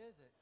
Is it?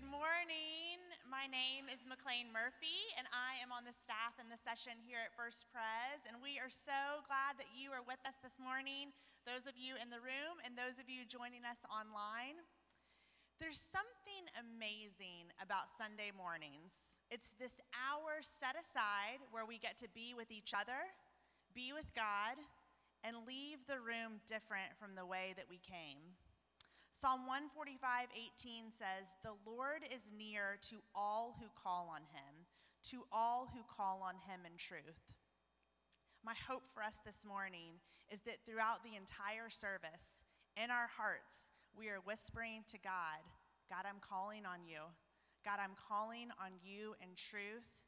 Good morning. My name is McLean Murphy, and I am on the staff in the session here at First Pres. And we are so glad that you are with us this morning, those of you in the room and those of you joining us online. There's something amazing about Sunday mornings. It's this hour set aside where we get to be with each other, be with God, and leave the room different from the way that we came. Psalm 145, 18 says, The Lord is near to all who call on him, to all who call on him in truth. My hope for us this morning is that throughout the entire service, in our hearts, we are whispering to God, God, I'm calling on you. God, I'm calling on you in truth.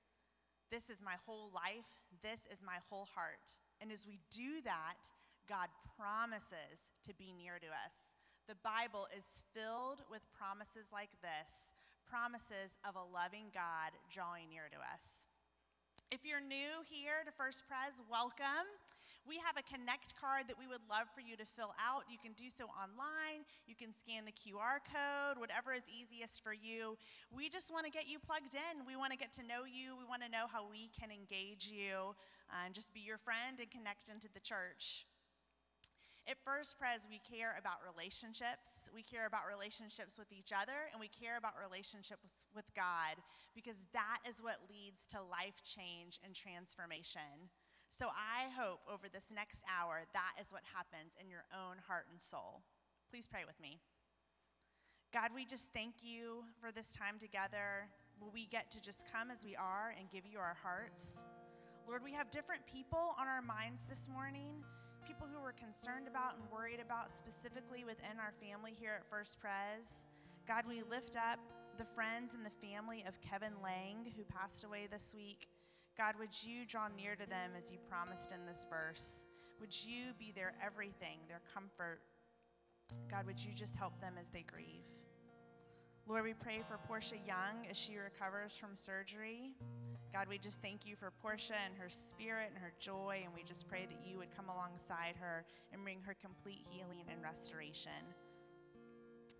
This is my whole life. This is my whole heart. And as we do that, God promises to be near to us. The Bible is filled with promises like this promises of a loving God drawing near to us. If you're new here to First Pres, welcome. We have a Connect card that we would love for you to fill out. You can do so online. You can scan the QR code, whatever is easiest for you. We just want to get you plugged in. We want to get to know you. We want to know how we can engage you uh, and just be your friend and connect into the church. At First Pres, we care about relationships. We care about relationships with each other, and we care about relationships with God because that is what leads to life change and transformation. So I hope over this next hour, that is what happens in your own heart and soul. Please pray with me. God, we just thank you for this time together. Will we get to just come as we are and give you our hearts? Lord, we have different people on our minds this morning people who we're concerned about and worried about specifically within our family here at First Pres. God, we lift up the friends and the family of Kevin Lang, who passed away this week. God, would you draw near to them as you promised in this verse? Would you be their everything, their comfort? God, would you just help them as they grieve? Lord, we pray for Portia Young as she recovers from surgery. God, we just thank you for Portia and her spirit and her joy, and we just pray that you would come alongside her and bring her complete healing and restoration.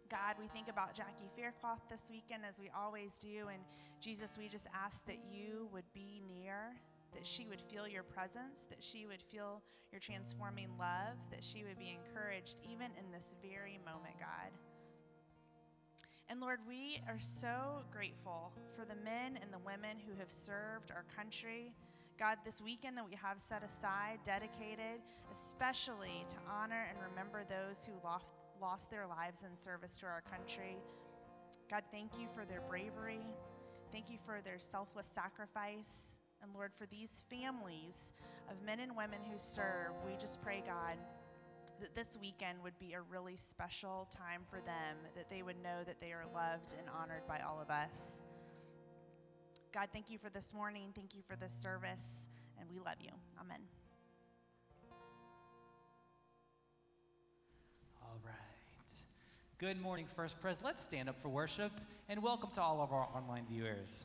God, we think about Jackie Faircloth this weekend as we always do, and Jesus, we just ask that you would be near, that she would feel your presence, that she would feel your transforming love, that she would be encouraged even in this very moment, God. And Lord, we are so grateful for the men and the women who have served our country. God, this weekend that we have set aside, dedicated especially to honor and remember those who lost, lost their lives in service to our country. God, thank you for their bravery. Thank you for their selfless sacrifice. And Lord, for these families of men and women who serve, we just pray, God, that this weekend would be a really special time for them, that they would know that they are loved and honored by all of us. God, thank you for this morning. Thank you for this service, and we love you. Amen. All right. Good morning, First Pres. Let's stand up for worship and welcome to all of our online viewers.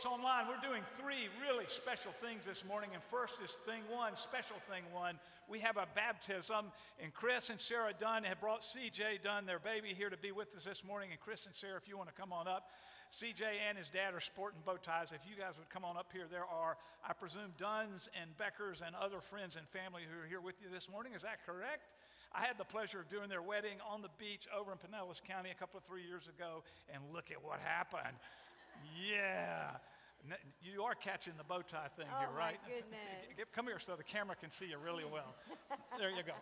folks online, we're doing three really special things this morning. And first is thing one, special thing one. We have a baptism, and Chris and Sarah Dunn have brought CJ Dunn, their baby, here to be with us this morning. And Chris and Sarah, if you want to come on up, CJ and his dad are sporting bow ties. If you guys would come on up here, there are, I presume, Dunns and Beckers and other friends and family who are here with you this morning. Is that correct? I had the pleasure of doing their wedding on the beach over in Pinellas County a couple of three years ago, and look at what happened. Yeah. You are catching the bow tie thing oh, here, right? Come here so the camera can see you really well. there you go.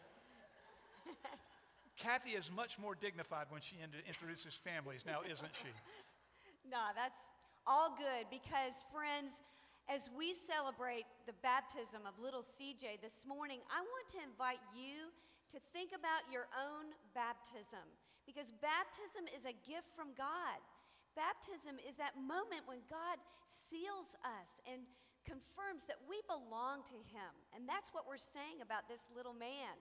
Kathy is much more dignified when she introduces families now, isn't she? no, that's all good because, friends, as we celebrate the baptism of little CJ this morning, I want to invite you to think about your own baptism because baptism is a gift from God. Baptism is that moment when God seals us and confirms that we belong to Him. And that's what we're saying about this little man.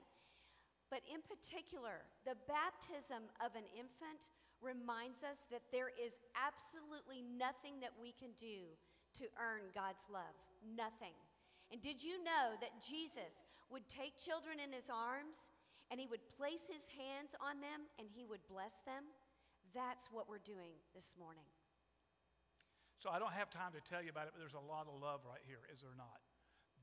But in particular, the baptism of an infant reminds us that there is absolutely nothing that we can do to earn God's love. Nothing. And did you know that Jesus would take children in his arms and he would place his hands on them and he would bless them? That's what we're doing this morning. So I don't have time to tell you about it, but there's a lot of love right here, is there not?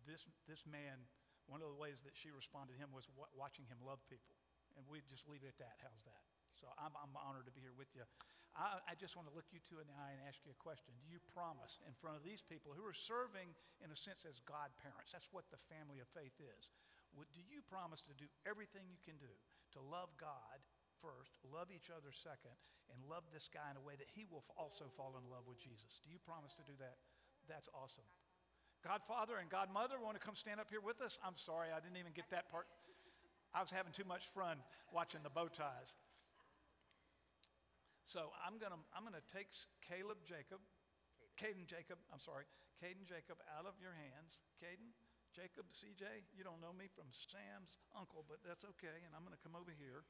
This, this man, one of the ways that she responded to him was watching him love people. And we just leave it at that. How's that? So I'm, I'm honored to be here with you. I, I just want to look you two in the eye and ask you a question. Do you promise in front of these people who are serving, in a sense, as godparents? That's what the family of faith is. Do you promise to do everything you can do to love God first, love each other second, and love this guy in a way that he will also fall in love with Jesus? Do you promise to do that? That's awesome. Godfather and Godmother want to come stand up here with us? I'm sorry, I didn't even get that part. I was having too much fun watching the bow ties. So I'm gonna I'm gonna take Caleb Jacob, Caden Jacob. I'm sorry, Caden Jacob out of your hands. Caden Jacob CJ. You don't know me from Sam's uncle, but that's okay. And I'm gonna come over here.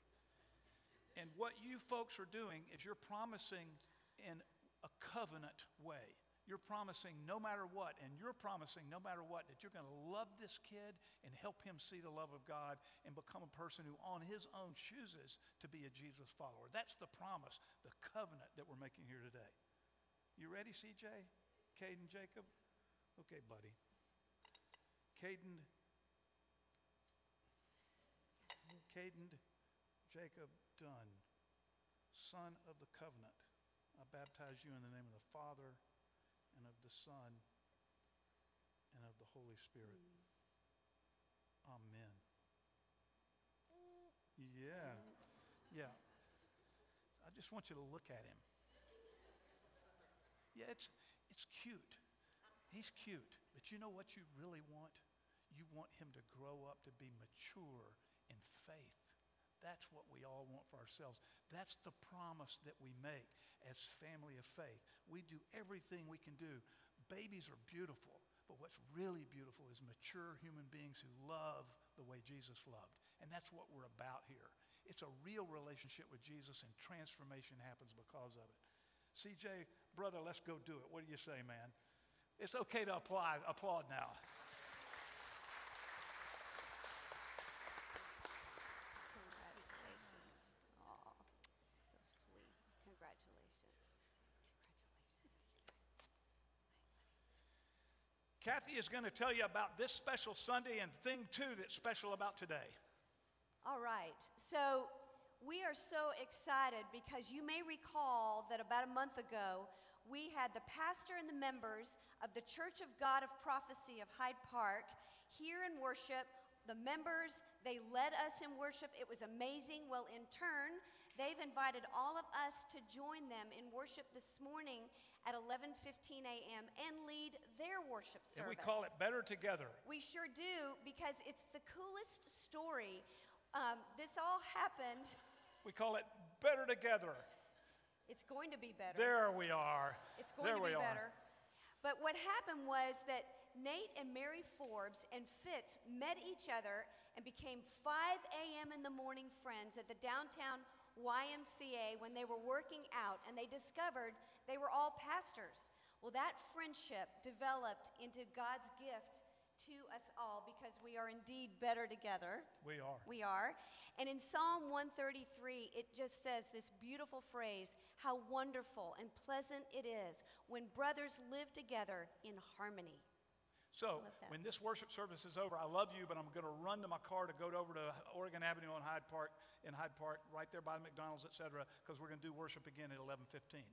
And what you folks are doing is you're promising in a covenant way. You're promising no matter what, and you're promising no matter what that you're going to love this kid and help him see the love of God and become a person who, on his own, chooses to be a Jesus follower. That's the promise, the covenant that we're making here today. You ready, CJ? Caden, Jacob? Okay, buddy. Caden, Caden, Jacob Dunn, son of the covenant. I baptize you in the name of the Father and of the Son and of the Holy Spirit. Amen. Yeah. Yeah. I just want you to look at him. Yeah, it's, it's cute. He's cute. But you know what you really want? You want him to grow up to be mature in faith. That's what we all want for ourselves. That's the promise that we make as family of faith. We do everything we can do. Babies are beautiful, but what's really beautiful is mature human beings who love the way Jesus loved. And that's what we're about here. It's a real relationship with Jesus, and transformation happens because of it. CJ, brother, let's go do it. What do you say, man? It's okay to apply, applaud now. Congratulations. Aw, so sweet. Congratulations. Congratulations to you guys. Kathy is going to tell you about this special Sunday and thing two that's special about today. All right. So we are so excited because you may recall that about a month ago, we had the pastor and the members of the Church of God of Prophecy of Hyde Park here in worship. The members, they led us in worship. It was amazing. Well, in turn, they've invited all of us to join them in worship this morning at 11:15 a.m. and lead their worship service. And we call it Better Together. We sure do because it's the coolest story. Um, this all happened. We call it Better Together. It's going to be better. There we are. It's going there to be are. better. But what happened was that Nate and Mary Forbes and Fitz met each other and became 5 a.m. in the morning friends at the downtown YMCA when they were working out, and they discovered they were all pastors. Well, that friendship developed into God's gift to us all because we are indeed better together. We are. We are. And in Psalm 133, it just says this beautiful phrase how wonderful and pleasant it is when brothers live together in harmony. So, when this worship service is over, I love you, but I'm going to run to my car to go over to Oregon Avenue in Hyde Park, in Hyde Park, right there by the McDonald's, et cetera, because we're going to do worship again at 11:15.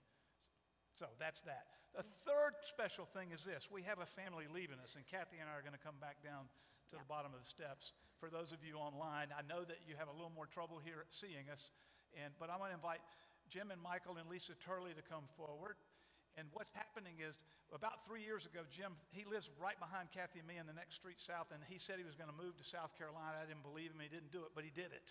So that's that. The third special thing is this: we have a family leaving us, and Kathy and I are going to come back down to the bottom of the steps. For those of you online, I know that you have a little more trouble here seeing us, and but I'm going to invite Jim and Michael and Lisa Turley to come forward. And what's happening is, about three years ago, Jim, he lives right behind Kathy and me in the next street south, and he said he was going to move to South Carolina. I didn't believe him, he didn't do it, but he did it.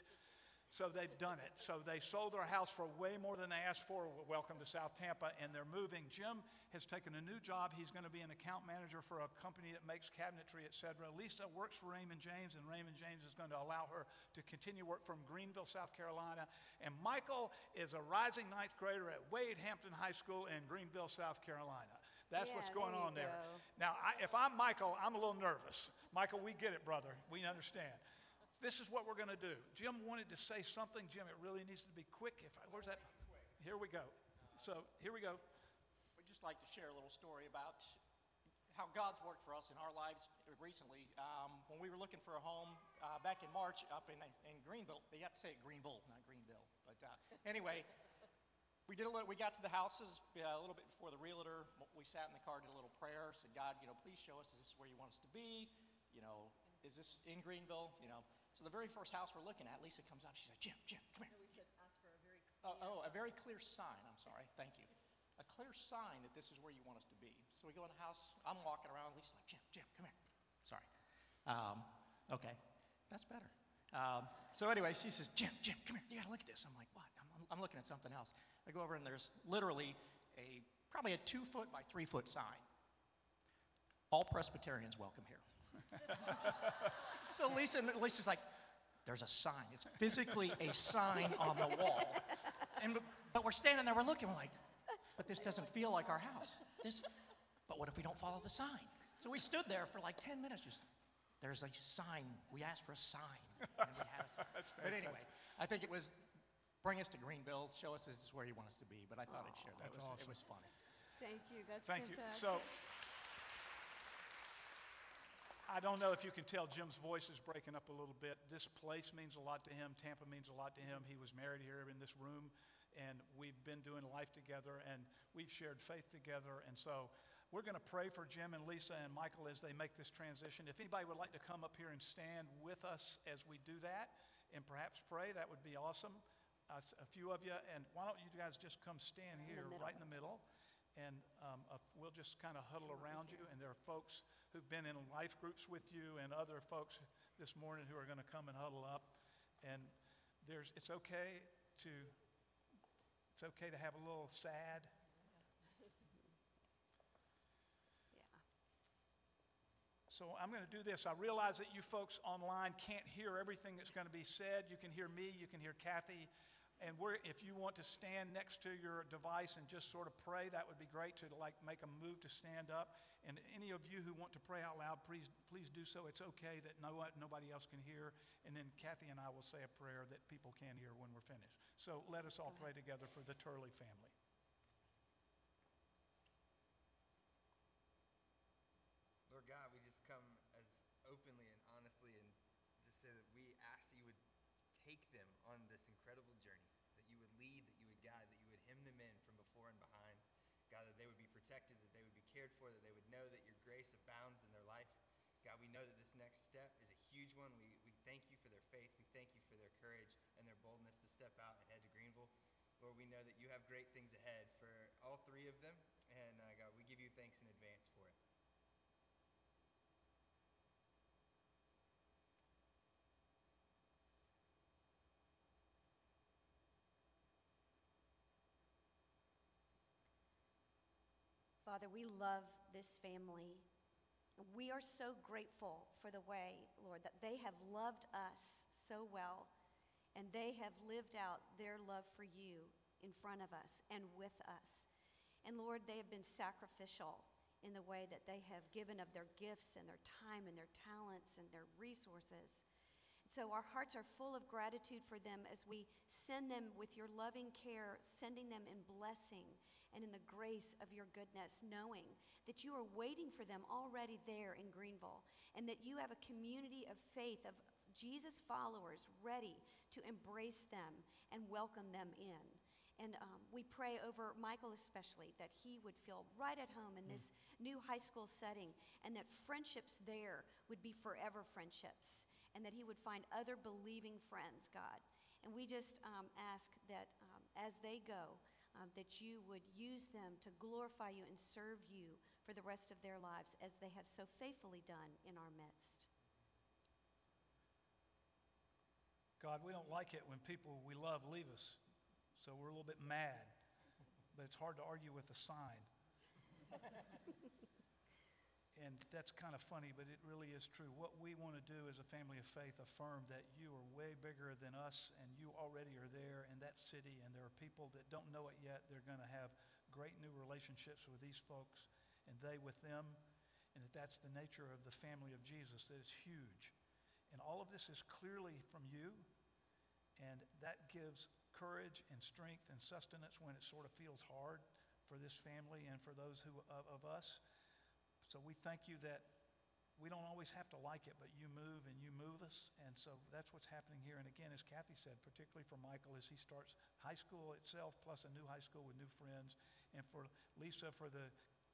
So they've done it. So they sold their house for way more than they asked for. Welcome to South Tampa, and they're moving. Jim has taken a new job. He's going to be an account manager for a company that makes cabinetry, et cetera. Lisa works for Raymond James, and Raymond James is going to allow her to continue work from Greenville, South Carolina. And Michael is a rising ninth grader at Wade Hampton High School in Greenville, South Carolina. That's what's going there on there. go. Now, I, if I'm Michael, I'm a little nervous. Michael, we get it, brother. We understand. This is what we're going to do. Jim wanted to say something. Jim, it really needs to be quick. If I, where's that? Here we go. So here we go. We'd just like to share a little story about how God's worked for us in our lives recently. Um, when we were looking for a home uh, back in March up in, in Greenville, you have to say it Greenville, not Greenville. But uh, anyway, we did a little, we got to the houses uh, a little bit before the realtor. We sat in the car, did a little prayer, said, God, you know, please show us, is this where you want us to be? You know, is this in Greenville? You know, so the very first house we're looking at, Lisa comes up, she's like, Jim, Jim, come here. Oh, oh, a very clear sign. I'm sorry. Thank you. A clear sign that this is where you want us to be. So we go in the house. I'm walking around. Lisa's like, Jim, Jim, come here. Sorry. Um, okay, that's better. Um, so anyway, she says, Jim, Jim, come here. You got to look at this. I'm like, what? I'm, I'm, I'm looking at something else. I go over and there's literally a probably a two foot by three foot sign. All Presbyterians welcome here. so Lisa, Lisa's like, there's a sign. It's physically a sign on the wall. And, but we're standing there, we're looking, we're like, but this doesn't feel like our house. This, but what if we don't follow the sign? So we stood there for like 10 minutes, just, there's a sign. We asked for a sign. And we had a sign. but anyway, I think it was bring us to Greenville, show us this is where you want us to be. But I thought I'd share that. that's it, was, awesome. it was funny. Thank you. That's Thank you. So I don't know if you can tell Jim's voice is breaking up a little bit. This place means a lot to him. Tampa means a lot to him. He was married here in this room, and we've been doing life together, and we've shared faith together. And so we're going to pray for Jim and Lisa and Michael as they make this transition. If anybody would like to come up here and stand with us as we do that and perhaps pray, that would be awesome. Uh, a few of you, and why don't you guys just come stand here, middle. right in the middle? And um, uh, we'll just kind of huddle around you. And there are folks who've been in life groups with you, and other folks this morning who are going to come and huddle up. And there's, it's okay to, it's okay to have a little sad. yeah. So I'm going to do this. I realize that you folks online can't hear everything that's going to be said. You can hear me, you can hear Kathy. And we're, if you want to stand next to your device and just sort of pray, that would be great to like make a move to stand up. And any of you who want to pray out loud, please, please do so. It's okay that no, nobody else can hear. And then Kathy and I will say a prayer that people can hear when we're finished. So let us all pray together for the Turley family. Lord God, we just come as openly and honestly and just say that we ask that you would take them on this incredible journey, that you would lead, that you would guide, that you would hem them in from before and behind. God, that they would be protected, that they would be cared for, that they would know that your grace abounds in their life. God, we know that this next step is a huge one. We, we thank you for their faith. We thank you for their courage and their boldness to step out and head to Greenville. Lord, we know that you have great things ahead for all three of them. And uh, God, we give you thanks in advance for it. Father, we love this family. We are so grateful for the way, Lord, that they have loved us so well and they have lived out their love for you in front of us and with us. And Lord, they have been sacrificial in the way that they have given of their gifts and their time and their talents and their resources. So our hearts are full of gratitude for them as we send them with your loving care, sending them in blessing and in the grace of your goodness, knowing that you are waiting for them already there in Greenville and that you have a community of faith, of Jesus followers ready to embrace them and welcome them in. And um, we pray over Michael especially that he would feel right at home in this new high school setting and that friendships there would be forever friendships and that he would find other believing friends, God. And we just um, ask that um, as they go, um, that you would use them to glorify you and serve you for the rest of their lives as they have so faithfully done in our midst. God, we don't like it when people we love leave us, so we're a little bit mad, but it's hard to argue with a sign. and that's kind of funny, but it really is true. What we want to do as a family of faith affirm that you are way bigger than us and you already are there in that city, and there are people that don't know it yet. They're going to have great new relationships with these folks and they with them, and that that's the nature of the family of Jesus, that it's huge. And all of this is clearly from you, and that gives courage and strength and sustenance when it sort of feels hard for this family and for those who, of, of us. So we thank you that we don't always have to like it, but you move and you move us. And so that's what's happening here. And again, as Kathy said, particularly for Michael as he starts high school itself, plus a new high school with new friends, and for Lisa for the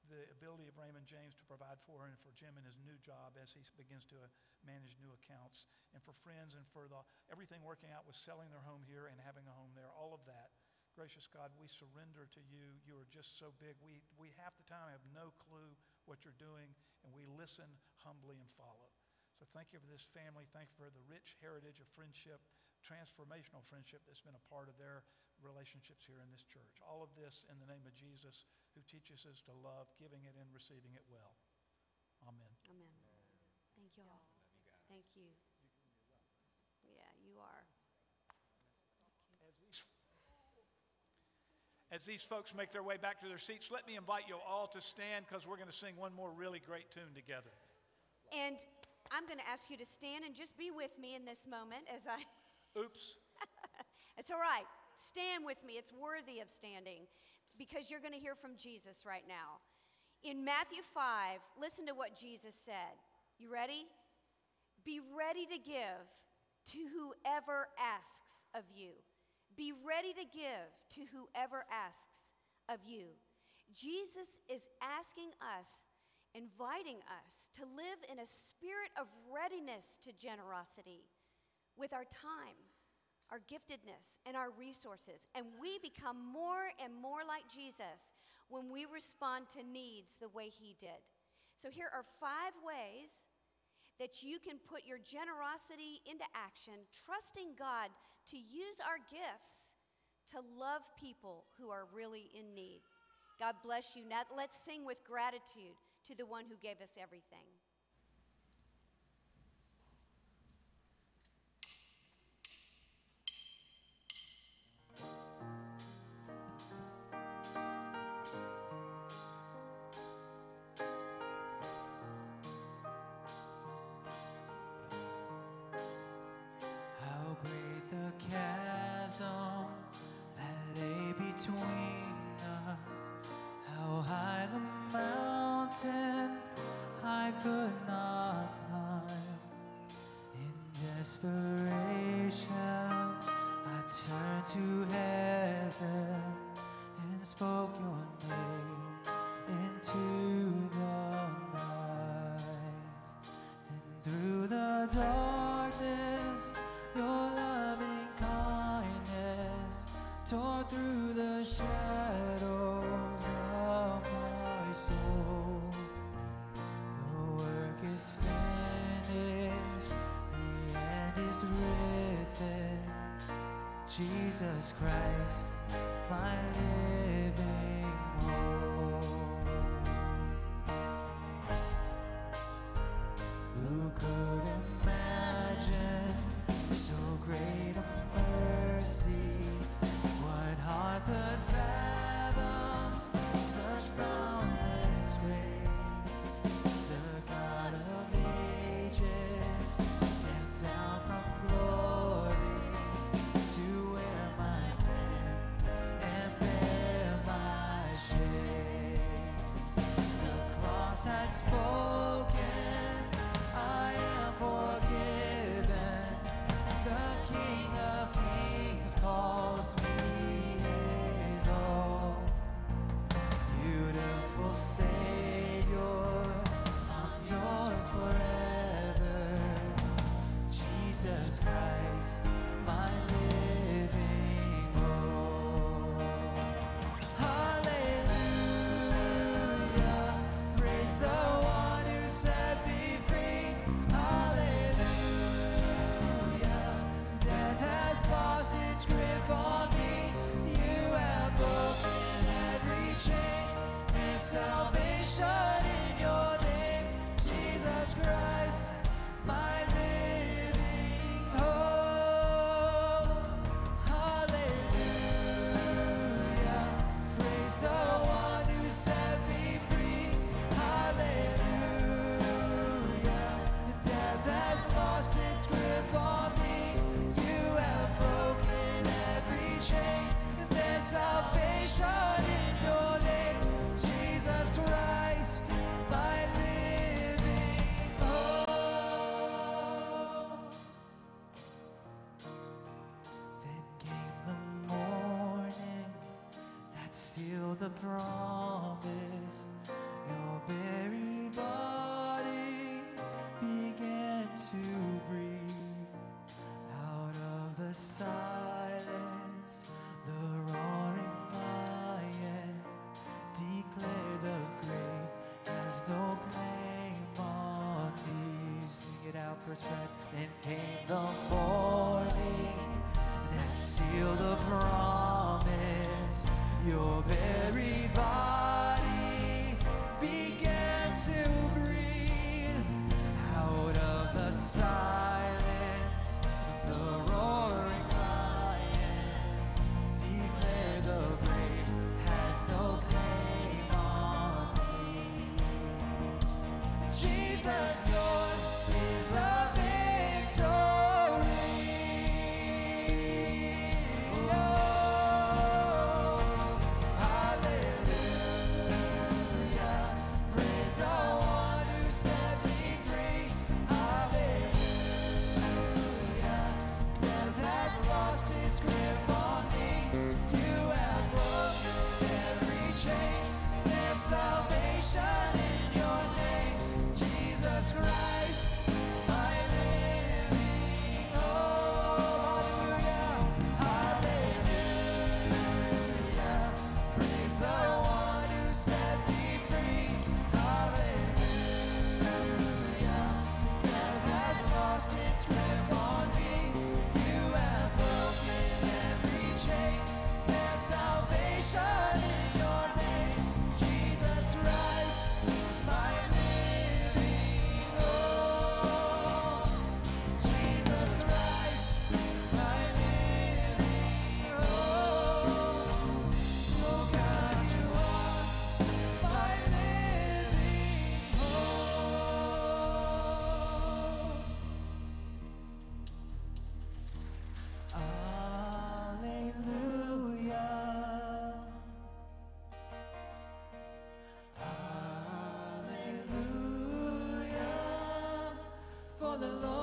the ability of Raymond James to provide for her and for Jim in his new job as he begins to uh, manage new accounts and for friends and for the, everything working out with selling their home here and having a home there, all of that. Gracious God, we surrender to you. You are just so big. We, we half the time have no clue what you're doing, and we listen humbly and follow. So thank you for this family. Thank you for the rich heritage of friendship, transformational friendship that's been a part of their relationships here in this church. All of this in the name of Jesus, who teaches us to love, giving it and receiving it well. Amen. Amen. Thank you all. Thank you. Yeah, you are. As these, as these folks make their way back to their seats, let me invite you all to stand because we're going to sing one more really great tune together. And I'm going to ask you to stand and just be with me in this moment as I. Oops. it's all right. Stand with me. It's worthy of standing because you're going to hear from Jesus right now. In Matthew 5, listen to what Jesus said. You ready? Be ready to give to whoever asks of you. Be ready to give to whoever asks of you. Jesus is asking us, inviting us to live in a spirit of readiness to generosity with our time, our giftedness, and our resources. And we become more and more like Jesus when we respond to needs the way he did. So here are five ways that you can put your generosity into action, trusting God to use our gifts to love people who are really in need. God bless you. Now let's sing with gratitude to the one who gave us everything. Jesus Christ, my living sealed the promise. For the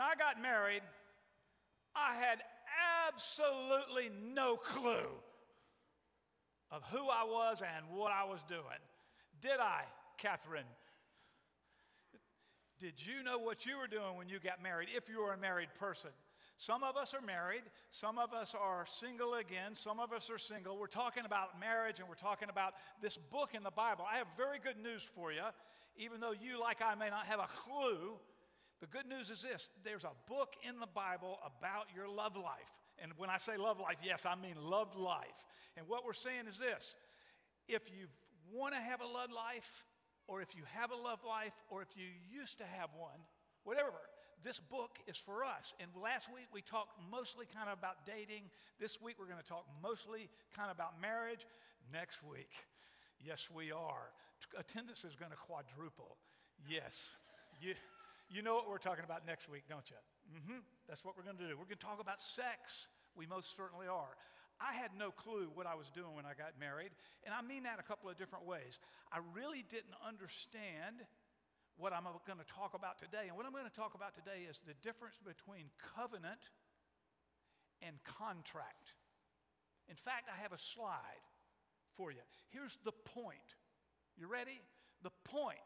When I got married, I had absolutely no clue of who I was and what I was doing. Did I, Catherine? Did you know what you were doing when you got married, if you were a married person? Some of us are married, some of us are single again, some of us are single. We're talking about marriage and we're talking about this book in the Bible. I have very good news for you, even though you, like I, may not have a clue. The good news is this there's a book in the Bible about your love life. And when I say love life, yes, I mean love life. And what we're saying is this if you want to have a love life, or if you have a love life, or if you used to have one, whatever, this book is for us. And last week we talked mostly kind of about dating. This week we're going to talk mostly kind of about marriage. Next week, yes, we are. Attendance is going to quadruple. Yes. You, you know what we're talking about next week, don't you? Mm-hmm. That's what we're going to do. We're going to talk about sex. We most certainly are. I had no clue what I was doing when I got married, and I mean that a couple of different ways. I really didn't understand what I'm going to talk about today. And what I'm going to talk about today is the difference between covenant and contract. In fact, I have a slide for you. Here's the point. You ready? The point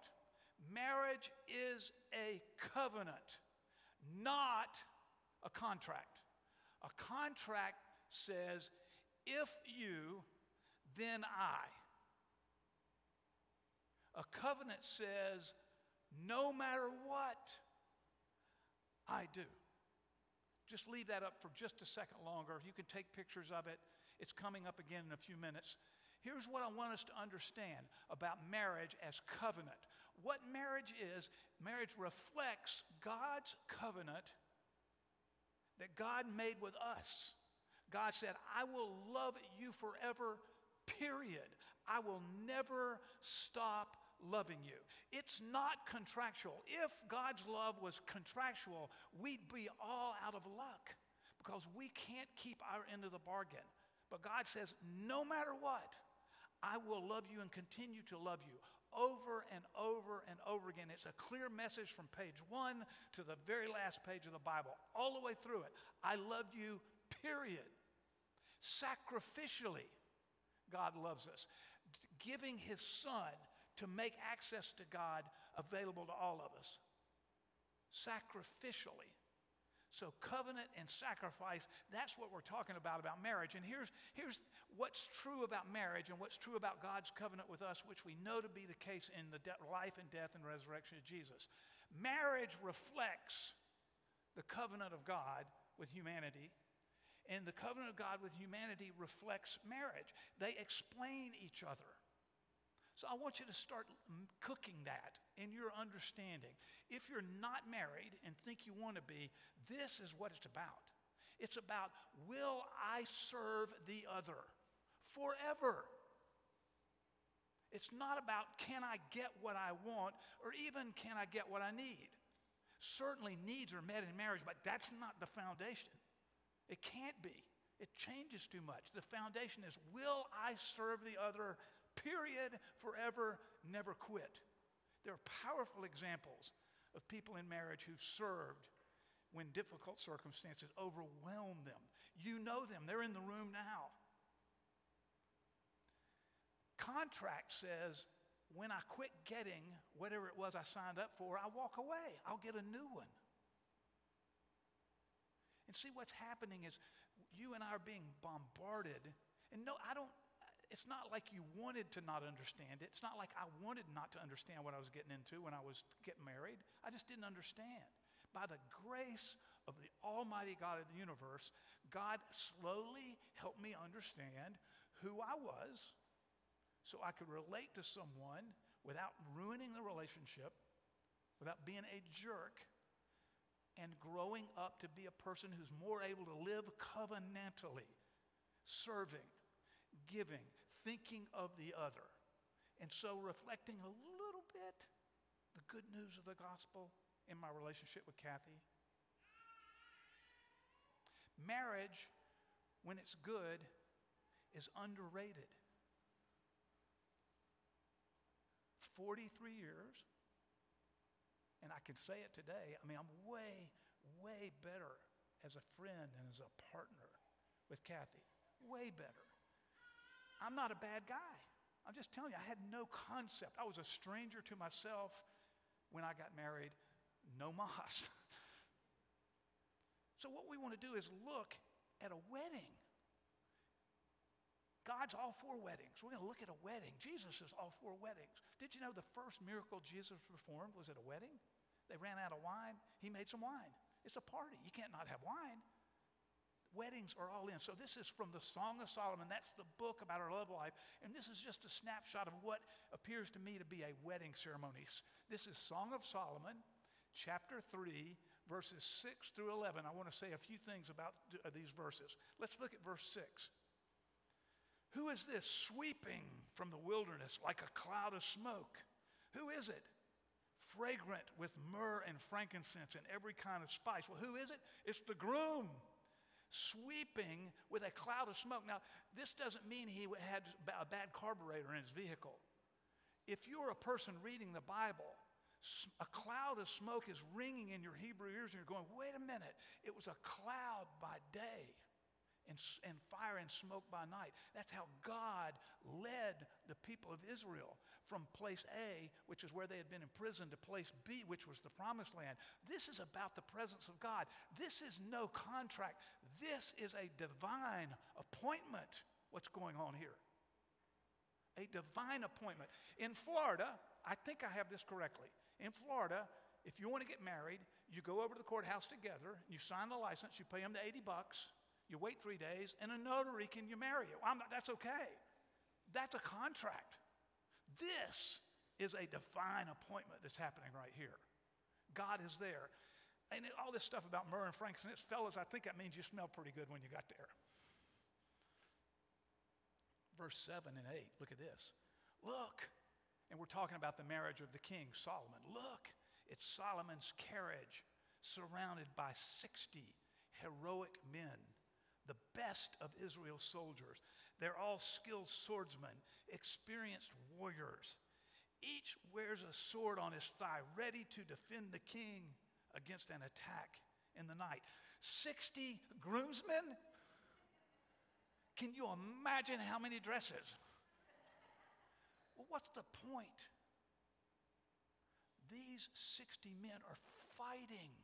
Marriage is a covenant, not a contract. A contract says, if you, then I. A covenant says, no matter what, I do. Just leave that up for just a second longer. You can take pictures of it. It's coming up again in a few minutes. Here's what I want us to understand about marriage as covenant. What marriage is, marriage reflects God's covenant that God made with us. God said, I will love you forever, period. I will never stop loving you. It's not contractual. If God's love was contractual, we'd be all out of luck because we can't keep our end of the bargain. But God says, no matter what, I will love you and continue to love you over and over and over again. It's a clear message from page one to the very last page of the Bible, all the way through it. I love you, period. Sacrificially, God loves us, giving His Son to make access to God available to all of us. Sacrificially. So, covenant and sacrifice, that's what we're talking about about marriage. And here's, here's what's true about marriage and what's true about God's covenant with us, which we know to be the case in the de- life and death and resurrection of Jesus. Marriage reflects the covenant of God with humanity, and the covenant of God with humanity reflects marriage. They explain each other. So I want you to start cooking that in your understanding. If you're not married and think you want to be, this is what it's about. It's about will I serve the other forever? It's not about can I get what I want or even can I get what I need. Certainly, needs are met in marriage, but that's not the foundation. It can't be. It changes too much. The foundation is will I serve the other period, forever, never quit. There are powerful examples of people in marriage who've served when difficult circumstances overwhelm them. You know them, they're in the room now. Contract says, when I quit getting whatever it was I signed up for, I walk away. I'll get a new one. And see, what's happening is you and I are being bombarded. And no, I don't, it's not like you wanted to not understand it. It's not like I wanted not to understand what I was getting into when I was getting married. I just didn't understand. By the grace of the Almighty God of the universe, God slowly helped me understand who I was so I could relate to someone without ruining the relationship, without being a jerk, and growing up to be a person who's more able to live covenantally, serving, giving, thinking of the other. And so, reflecting a little bit the good news of the gospel in my relationship with Kathy. Marriage, when it's good, is underrated. 43 years, and I can say it today, I mean, I'm way way better as a friend and as a partner with Kathy. Way better. I'm not a bad guy. I'm just telling you, I had no concept. I was a stranger to myself when I got married. No mas. so, what we want to do is look at a wedding. God's all for weddings. We're going to look at a wedding. Jesus is all for weddings. Did you know the first miracle Jesus performed was at a wedding? They ran out of wine. He made some wine. It's a party. You can't not have wine. Weddings are all in. So, this is from the Song of Solomon. That's the book about our love life. And this is just a snapshot of what appears to me to be a wedding ceremony. This is Song of Solomon, chapter 3, verses 6 through 11. I want to say a few things about uh, these verses. Let's look at verse 6. Who is this sweeping from the wilderness like a cloud of smoke? Who is it? Fragrant with myrrh and frankincense and every kind of spice. Well, who is it? It's the groom sweeping with a cloud of smoke. Now, this doesn't mean he had a bad carburetor in his vehicle. If you're a person reading the Bible, a cloud of smoke is ringing in your Hebrew ears, and you're going, wait a minute, it was a cloud by day and, and fire and smoke by night. That's how God led the people of Israel from place A, which is where they had been imprisoned, to place B, which was the promised land. This is about the presence of God. This is no contract. This is a divine appointment, what's going on here. A divine appointment. In Florida, I think I have this correctly. In Florida, if you want to get married, you go over to the courthouse together, you sign the license, you pay them the 80 bucks, you wait three days, and a notary can you marry you. Not, that's okay. That's a contract. This is a divine appointment that's happening right here. God is there. And all this stuff about myrrh and frankincense, fellas, I think that means you smell pretty good when you got there. Verse 7 and 8, look at this. Look, and we're talking about the marriage of the king, Solomon. Look, it's Solomon's carriage surrounded by 60 heroic men the best of Israel's soldiers. They're all skilled swordsmen, experienced warriors. Each wears a sword on his thigh, ready to defend the king against an attack in the night. 60 groomsmen? Can you imagine how many dresses? Well, what's the point? These 60 men are fighting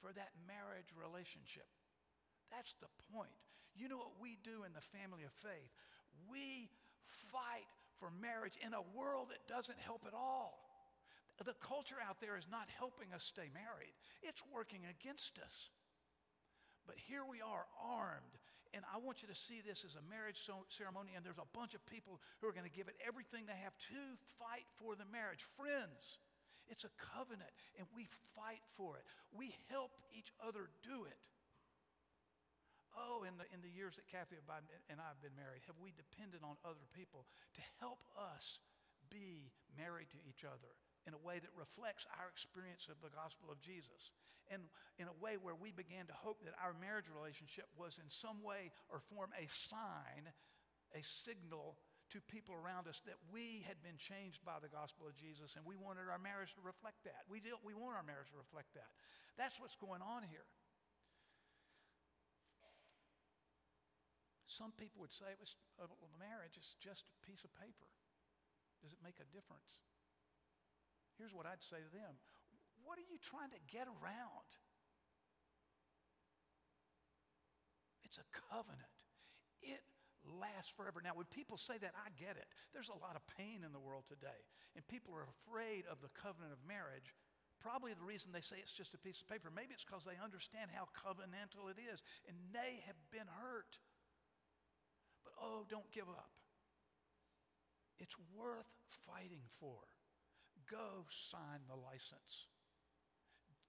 for that marriage relationship. That's the point. You know what we do in the family of faith? We fight for marriage in a world that doesn't help at all. The culture out there is not helping us stay married, it's working against us. But here we are, armed. And I want you to see this as a marriage ceremony, and there's a bunch of people who are going to give it everything they have to fight for the marriage. Friends, it's a covenant, and we fight for it. We help each other do it. Oh, in the, in the years that Kathy and I have been married, have we depended on other people to help us be married to each other in a way that reflects our experience of the gospel of Jesus? And in a way where we began to hope that our marriage relationship was in some way or form a sign, a signal to people around us that we had been changed by the gospel of Jesus and we wanted our marriage to reflect that. We, did, we want our marriage to reflect that. That's what's going on here. Some people would say it was, uh, well, marriage is just a piece of paper. Does it make a difference? Here's what I'd say to them What are you trying to get around? It's a covenant. It lasts forever. Now, when people say that, I get it. There's a lot of pain in the world today, and people are afraid of the covenant of marriage. Probably the reason they say it's just a piece of paper, maybe it's because they understand how covenantal it is, and they have been hurt. Oh, don't give up. It's worth fighting for. Go sign the license.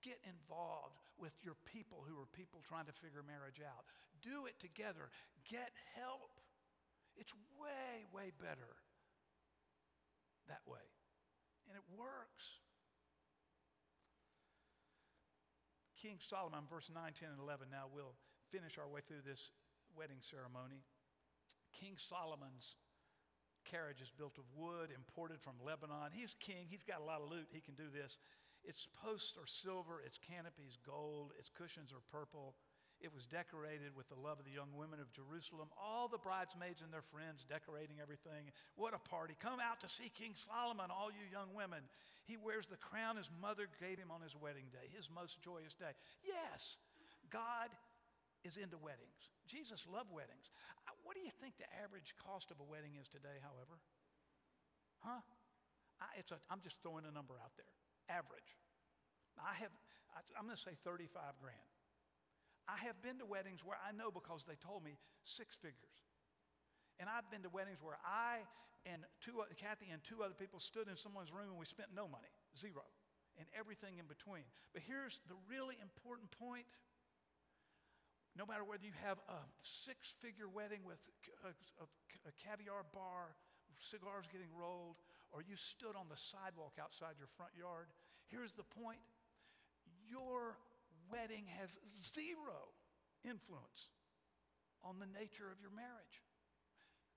Get involved with your people who are people trying to figure marriage out. Do it together. Get help. It's way, way better that way. And it works. King Solomon, verse 9, 10, and 11. Now we'll finish our way through this wedding ceremony. King Solomon's carriage is built of wood imported from Lebanon. He's king, he's got a lot of loot, he can do this. Its posts are silver, its canopies gold, its cushions are purple. It was decorated with the love of the young women of Jerusalem. All the bridesmaids and their friends decorating everything. What a party. Come out to see King Solomon, all you young women. He wears the crown his mother gave him on his wedding day, his most joyous day. Yes, God is into weddings. Jesus loved weddings. What do you think the average cost of a wedding is today, however? Huh? I, it's a, I'm just throwing a number out there. Average. I have, I, I'm going to say 35 grand. I have been to weddings where I know because they told me six figures. And I've been to weddings where I and two, Kathy and two other people stood in someone's room and we spent no money, zero, and everything in between. But here's the really important point. No matter whether you have a six figure wedding with uh, a, a, a caviar bar, cigars getting rolled, or you stood on the sidewalk outside your front yard, here's the point your wedding has zero influence on the nature of your marriage.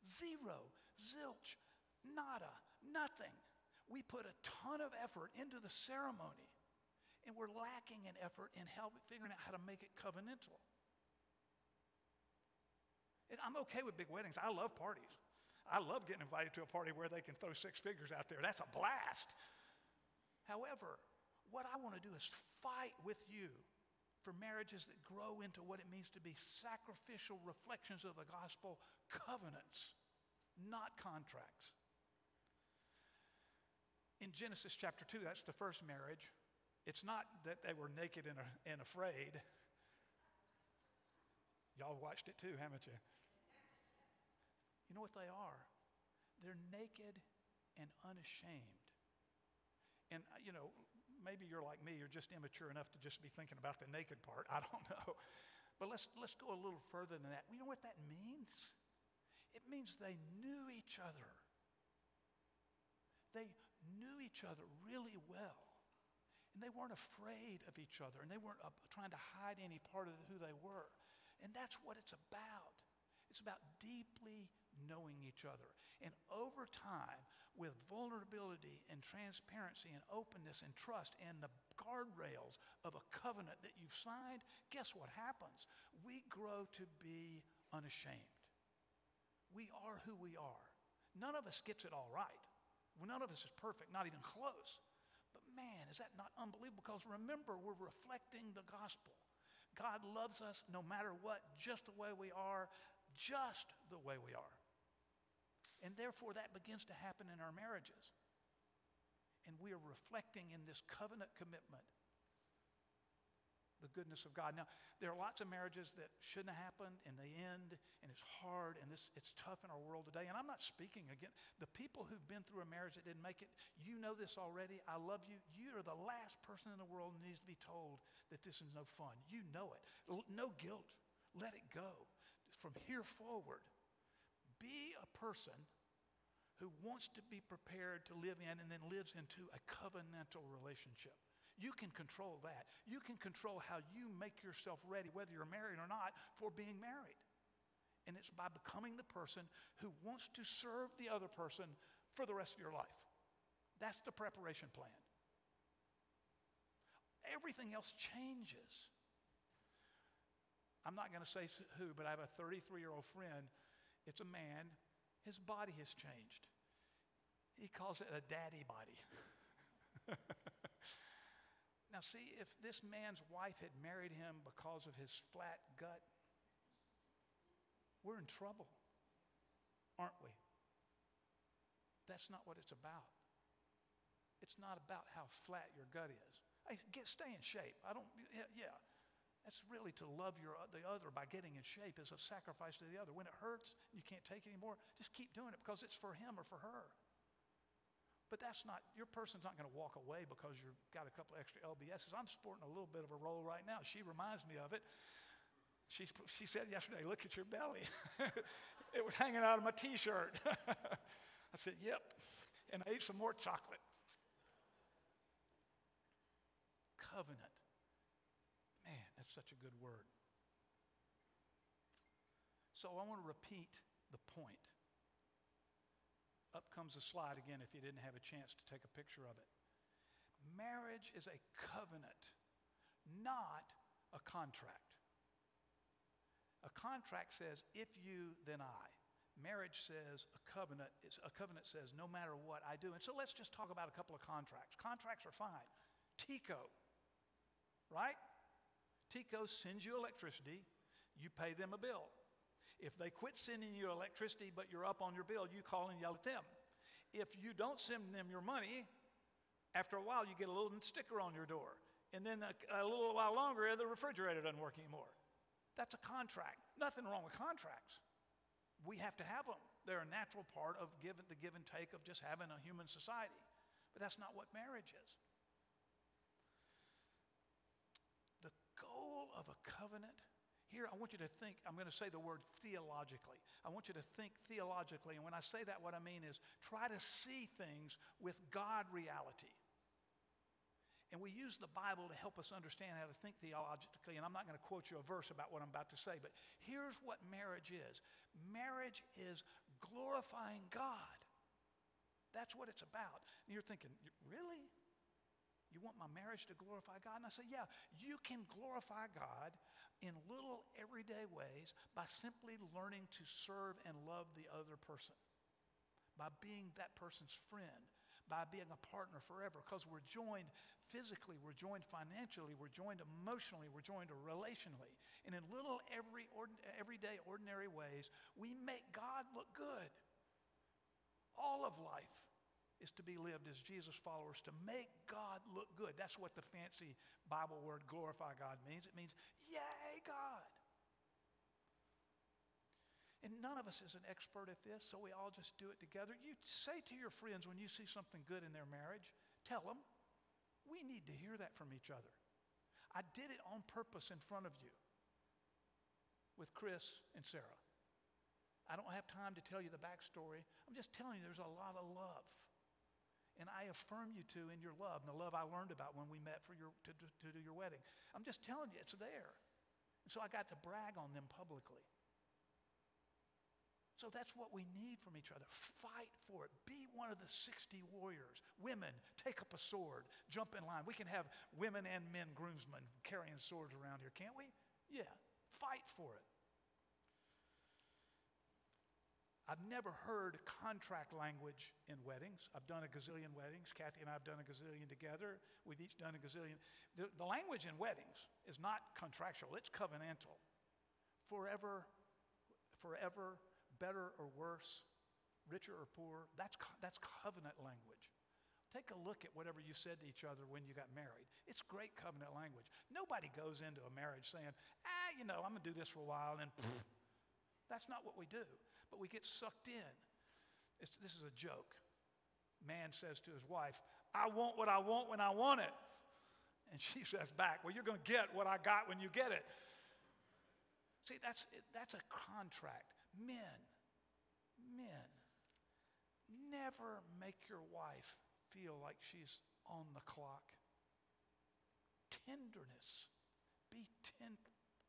Zero, zilch, nada, nothing. We put a ton of effort into the ceremony, and we're lacking in effort in help figuring out how to make it covenantal. I'm okay with big weddings. I love parties. I love getting invited to a party where they can throw six figures out there. That's a blast. However, what I want to do is fight with you for marriages that grow into what it means to be sacrificial reflections of the gospel covenants, not contracts. In Genesis chapter 2, that's the first marriage. It's not that they were naked and afraid. Y'all watched it too, haven't you? You know what they are? They're naked and unashamed. And, uh, you know, maybe you're like me, you're just immature enough to just be thinking about the naked part. I don't know. But let's, let's go a little further than that. You know what that means? It means they knew each other. They knew each other really well. And they weren't afraid of each other, and they weren't uh, trying to hide any part of who they were. And that's what it's about. It's about deeply knowing each other. And over time, with vulnerability and transparency and openness and trust and the guardrails of a covenant that you've signed, guess what happens? We grow to be unashamed. We are who we are. None of us gets it all right. None of us is perfect, not even close. But man, is that not unbelievable? Because remember, we're reflecting the gospel. God loves us no matter what, just the way we are, just the way we are. And therefore, that begins to happen in our marriages. And we are reflecting in this covenant commitment the goodness of God. Now, there are lots of marriages that shouldn't have happened and they end, and it's hard and this, it's tough in our world today. And I'm not speaking again. The people who've been through a marriage that didn't make it, you know this already. I love you. You are the last person in the world who needs to be told that this is no fun. You know it. No guilt. Let it go. From here forward, be a person who wants to be prepared to live in and then lives into a covenantal relationship. You can control that. You can control how you make yourself ready, whether you're married or not, for being married. And it's by becoming the person who wants to serve the other person for the rest of your life. That's the preparation plan. Everything else changes. I'm not going to say who, but I have a 33 year old friend. It's a man. His body has changed. He calls it a daddy body. now, see, if this man's wife had married him because of his flat gut, we're in trouble, aren't we? That's not what it's about. It's not about how flat your gut is. Hey, get, stay in shape. I don't, yeah, yeah. That's really to love your, the other by getting in shape is a sacrifice to the other. When it hurts, and you can't take it anymore, just keep doing it because it's for him or for her. But that's not, your person's not going to walk away because you've got a couple extra LBSs. I'm sporting a little bit of a roll right now. She reminds me of it. She, she said yesterday, look at your belly. it was hanging out of my t-shirt. I said, yep. And I ate some more chocolate. Covenant. Such a good word. So I want to repeat the point. Up comes the slide again if you didn't have a chance to take a picture of it. Marriage is a covenant, not a contract. A contract says, if you, then I. Marriage says a covenant, a covenant says no matter what I do. And so let's just talk about a couple of contracts. Contracts are fine. TECO, right? TECO sends you electricity, you pay them a bill. If they quit sending you electricity but you're up on your bill, you call and yell at them. If you don't send them your money, after a while you get a little sticker on your door. And then a, a little while longer, the refrigerator doesn't work anymore. That's a contract. Nothing wrong with contracts. We have to have them. They're a natural part of give, the give and take of just having a human society. But that's not what marriage is. The goal of a covenant, here I want you to think, I'm going to say the word theologically. I want you to think theologically. And when I say that, what I mean is try to see things with God reality. And we use the Bible to help us understand how to think theologically. And I'm not going to quote you a verse about what I'm about to say, but here's what marriage is marriage is glorifying God. That's what it's about. And you're thinking, really? You want my marriage to glorify God? And I say, yeah, you can glorify God in little everyday ways by simply learning to serve and love the other person, by being that person's friend, by being a partner forever because we're joined physically, we're joined financially, we're joined emotionally, we're joined relationally. And in little every ordin- everyday ordinary ways, we make God look good. All of life is to be lived as Jesus followers to make God look good. That's what the fancy Bible word glorify God means. It means, yay, God. And none of us is an expert at this, so we all just do it together. You say to your friends when you see something good in their marriage, tell them, we need to hear that from each other. I did it on purpose in front of you with Chris and Sarah. I don't have time to tell you the backstory. I'm just telling you there's a lot of love. And I affirm you to in your love, and the love I learned about when we met for your, to, to, to do your wedding. I'm just telling you, it's there. And so I got to brag on them publicly. So that's what we need from each other. Fight for it. Be one of the 60 warriors. Women, take up a sword, jump in line. We can have women and men groomsmen carrying swords around here, can't we? Yeah. Fight for it. I've never heard contract language in weddings. I've done a gazillion weddings. Kathy and I have done a gazillion together. We've each done a gazillion. The, the language in weddings is not contractual, it's covenantal. Forever, forever better or worse, richer or poor, that's, that's covenant language. Take a look at whatever you said to each other when you got married. It's great covenant language. Nobody goes into a marriage saying, ah, you know, I'm going to do this for a while, and then that's not what we do. But we get sucked in. It's, this is a joke. Man says to his wife, I want what I want when I want it. And she says back, Well, you're going to get what I got when you get it. See, that's, that's a contract. Men, men, never make your wife feel like she's on the clock. Tenderness. Be, ten,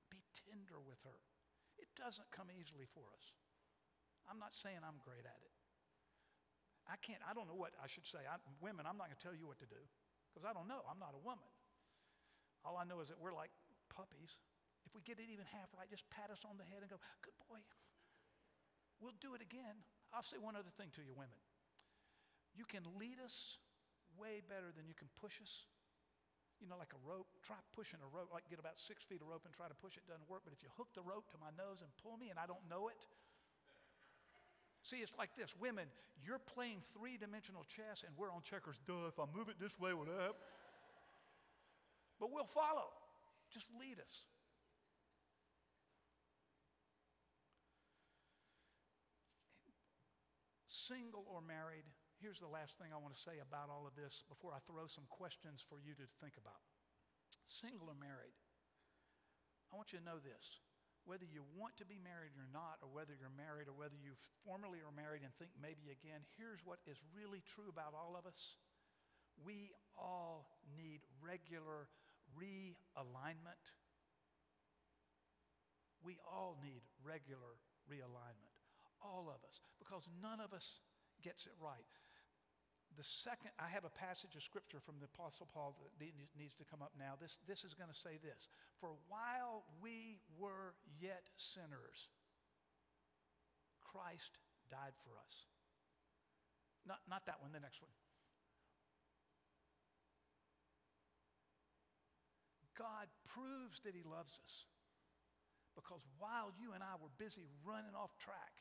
be tender with her. It doesn't come easily for us. I'm not saying I'm great at it. I can't, I don't know what I should say. I, women, I'm not going to tell you what to do because I don't know. I'm not a woman. All I know is that we're like puppies. If we get it even half right, just pat us on the head and go, good boy. We'll do it again. I'll say one other thing to you, women. You can lead us way better than you can push us. You know, like a rope. Try pushing a rope, like get about six feet of rope and try to push it, doesn't work. But if you hook the rope to my nose and pull me and I don't know it, see, it's like this. Women, you're playing three dimensional chess and we're on checkers. Duh, if I move it this way, that happen? But we'll follow. Just lead us. Single or married, here's the last thing I want to say about all of this before I throw some questions for you to think about. Single or married, I want you to know this. Whether you want to be married or not, or whether you're married, or whether you formerly are married and think maybe again, here's what is really true about all of us. We all need regular realignment. We all need regular realignment. All of us. Because none of us gets it right. The second, I have a passage of scripture from the Apostle Paul that needs to come up now. This, this is going to say this For while we were yet sinners, Christ died for us. Not, not that one, the next one. God proves that He loves us because while you and I were busy running off track,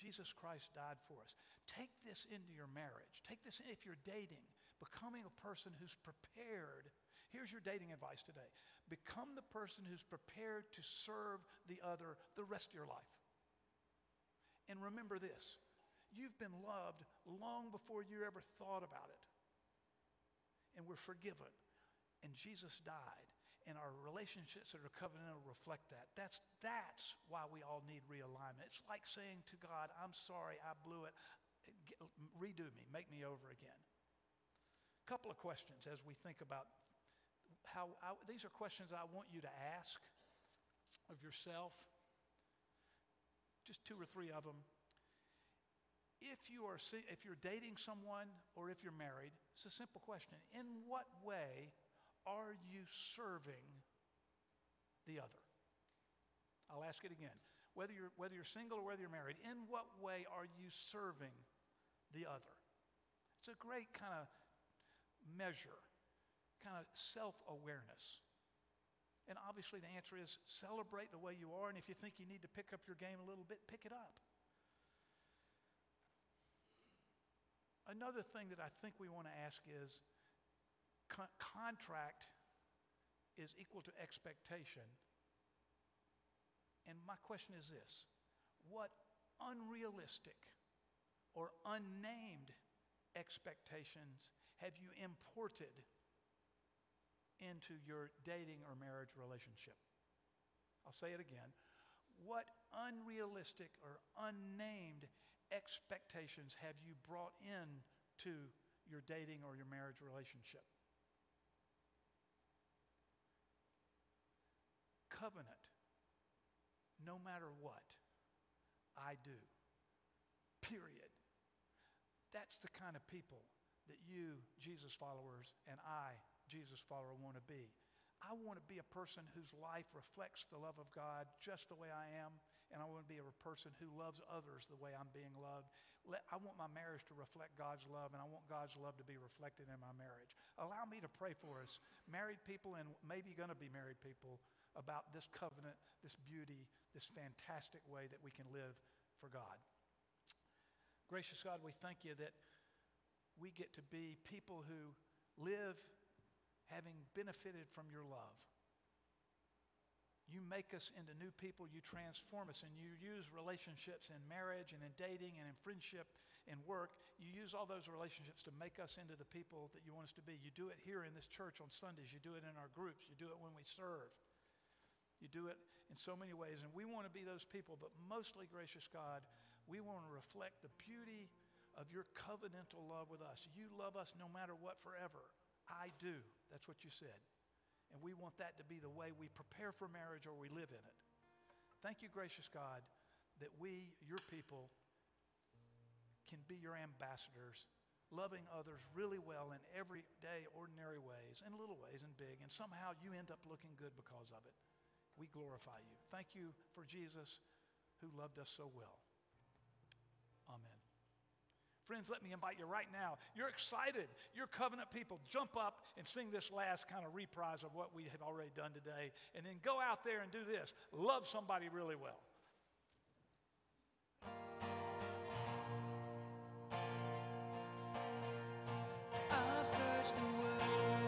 Jesus Christ died for us. Take this into your marriage. Take this if you're dating, becoming a person who's prepared. Here's your dating advice today become the person who's prepared to serve the other the rest of your life. And remember this you've been loved long before you ever thought about it. And we're forgiven. And Jesus died and our relationships that are covenantal reflect that. That's, that's why we all need realignment. It's like saying to God, I'm sorry, I blew it. Redo me, make me over again. A couple of questions as we think about how I, these are questions I want you to ask of yourself. Just two or three of them. If you are if you're dating someone or if you're married, it's a simple question. In what way are you serving the other? I'll ask it again. Whether you're, whether you're single or whether you're married, in what way are you serving the other? It's a great kind of measure, kind of self awareness. And obviously, the answer is celebrate the way you are. And if you think you need to pick up your game a little bit, pick it up. Another thing that I think we want to ask is con- contract is equal to expectation. And my question is this what unrealistic or unnamed expectations have you imported into your dating or marriage relationship? I'll say it again. What unrealistic or unnamed expectations have you brought in to your dating or your marriage relationship? Covenant no matter what I do. Period. That's the kind of people that you, Jesus followers, and I, Jesus follower, want to be. I want to be a person whose life reflects the love of God just the way I am, and I want to be a person who loves others the way I'm being loved. Let, I want my marriage to reflect God's love, and I want God's love to be reflected in my marriage. Allow me to pray for us, married people and maybe going to be married people, about this covenant, this beauty, this fantastic way that we can live for God. Gracious God, we thank you that we get to be people who live having benefited from your love. You make us into new people, you transform us, and you use relationships in marriage and in dating and in friendship and work. You use all those relationships to make us into the people that you want us to be. You do it here in this church on Sundays, you do it in our groups, you do it when we serve. You do it in so many ways, and we want to be those people, but mostly, gracious God, we want to reflect the beauty of your covenantal love with us. You love us no matter what forever. I do. That's what you said. And we want that to be the way we prepare for marriage or we live in it. Thank you, gracious God, that we, your people, can be your ambassadors, loving others really well in everyday, ordinary ways, in little ways and big, and somehow you end up looking good because of it we glorify you. Thank you for Jesus who loved us so well. Amen. Friends, let me invite you right now. You're excited. You're covenant people. Jump up and sing this last kind of reprise of what we have already done today. And then go out there and do this love somebody really well. I've searched the world.